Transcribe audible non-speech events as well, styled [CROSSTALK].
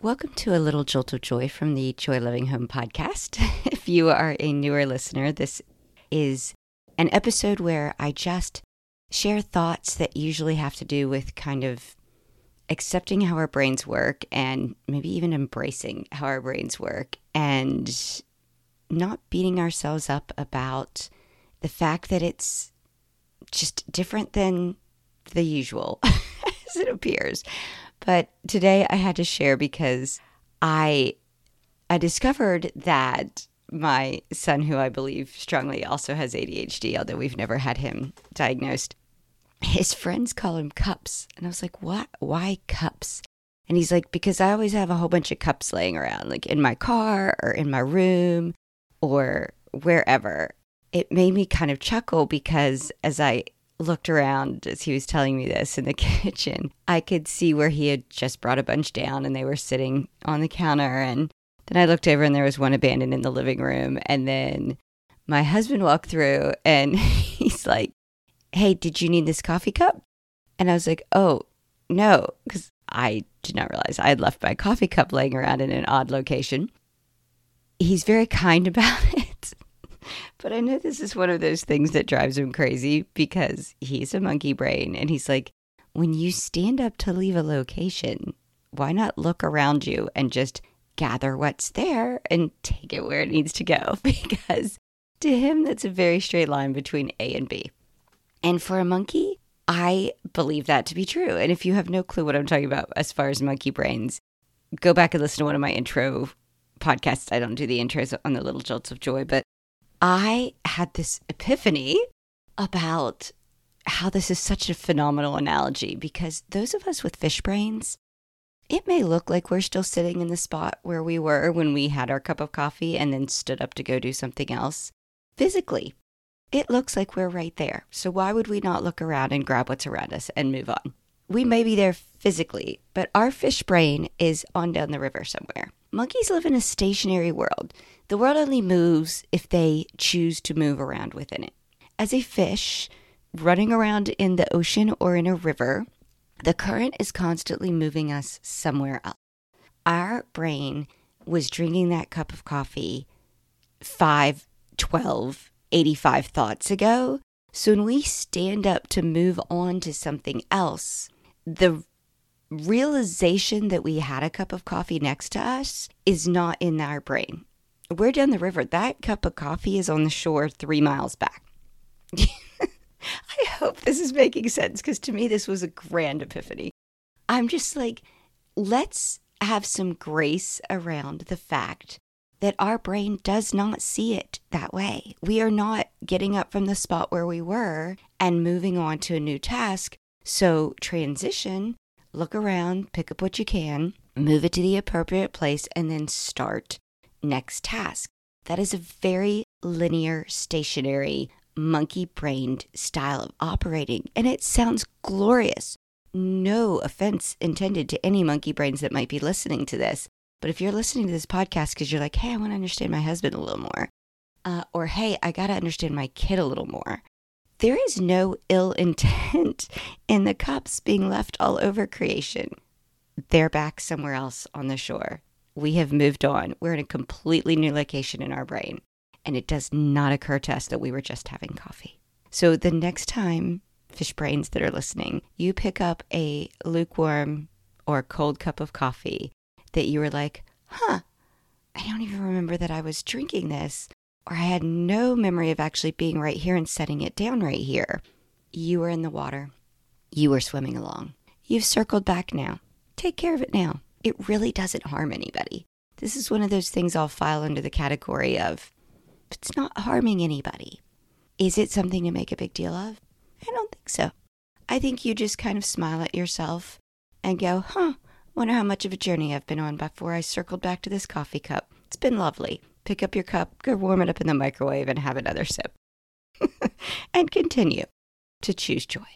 Welcome to a little jolt of joy from the Joy Loving Home podcast. [LAUGHS] if you are a newer listener, this is an episode where I just share thoughts that usually have to do with kind of accepting how our brains work and maybe even embracing how our brains work and not beating ourselves up about the fact that it's just different than the usual [LAUGHS] as it appears. But today I had to share because I I discovered that my son, who I believe strongly also has ADHD, although we've never had him diagnosed, his friends call him cups. And I was like, what? Why cups? And he's like, because I always have a whole bunch of cups laying around, like in my car or in my room or wherever. It made me kind of chuckle because as I looked around as he was telling me this in the [LAUGHS] kitchen, I could see where he had just brought a bunch down and they were sitting on the counter. And then I looked over and there was one abandoned in the living room. And then my husband walked through and [LAUGHS] he's like, Hey, did you need this coffee cup? And I was like, Oh, no, because I did not realize I had left my coffee cup laying around in an odd location. He's very kind [LAUGHS] about it. But I know this is one of those things that drives him crazy because he's a monkey brain and he's like, when you stand up to leave a location, why not look around you and just gather what's there and take it where it needs to go? [LAUGHS] Because to him, that's a very straight line between A and B. And for a monkey, I believe that to be true. And if you have no clue what I'm talking about as far as monkey brains, go back and listen to one of my intro podcasts. I don't do the intros on the Little Jolts of Joy, but I had this epiphany about how this is such a phenomenal analogy because those of us with fish brains, it may look like we're still sitting in the spot where we were when we had our cup of coffee and then stood up to go do something else. Physically, it looks like we're right there. So why would we not look around and grab what's around us and move on? We may be there physically, but our fish brain is on down the river somewhere. Monkeys live in a stationary world. The world only moves if they choose to move around within it. As a fish running around in the ocean or in a river, the current is constantly moving us somewhere else. Our brain was drinking that cup of coffee 5, 12, 85 thoughts ago. So when we stand up to move on to something else, the realization that we had a cup of coffee next to us is not in our brain. We're down the river. That cup of coffee is on the shore three miles back. [LAUGHS] I hope this is making sense because to me, this was a grand epiphany. I'm just like, let's have some grace around the fact that our brain does not see it that way. We are not getting up from the spot where we were and moving on to a new task. So, transition, look around, pick up what you can, move it to the appropriate place, and then start next task. That is a very linear, stationary, monkey brained style of operating, and it sounds glorious. No offense intended to any monkey brains that might be listening to this. But if you're listening to this podcast because you're like, hey, I want to understand my husband a little more, uh, or hey, I got to understand my kid a little more, there is no ill intent [LAUGHS] in the cups being left all over creation. They're back somewhere else on the shore we have moved on. We're in a completely new location in our brain. And it does not occur to us that we were just having coffee. So the next time, fish brains that are listening, you pick up a lukewarm or cold cup of coffee that you were like, huh, I don't even remember that I was drinking this, or I had no memory of actually being right here and setting it down right here. You were in the water. You were swimming along. You've circled back now. Take care of it now it really doesn't harm anybody. This is one of those things I'll file under the category of it's not harming anybody. Is it something to make a big deal of? I don't think so. I think you just kind of smile at yourself and go, huh, wonder how much of a journey I've been on before I circled back to this coffee cup. It's been lovely. Pick up your cup, go warm it up in the microwave, and have another sip. [LAUGHS] and continue to choose joy.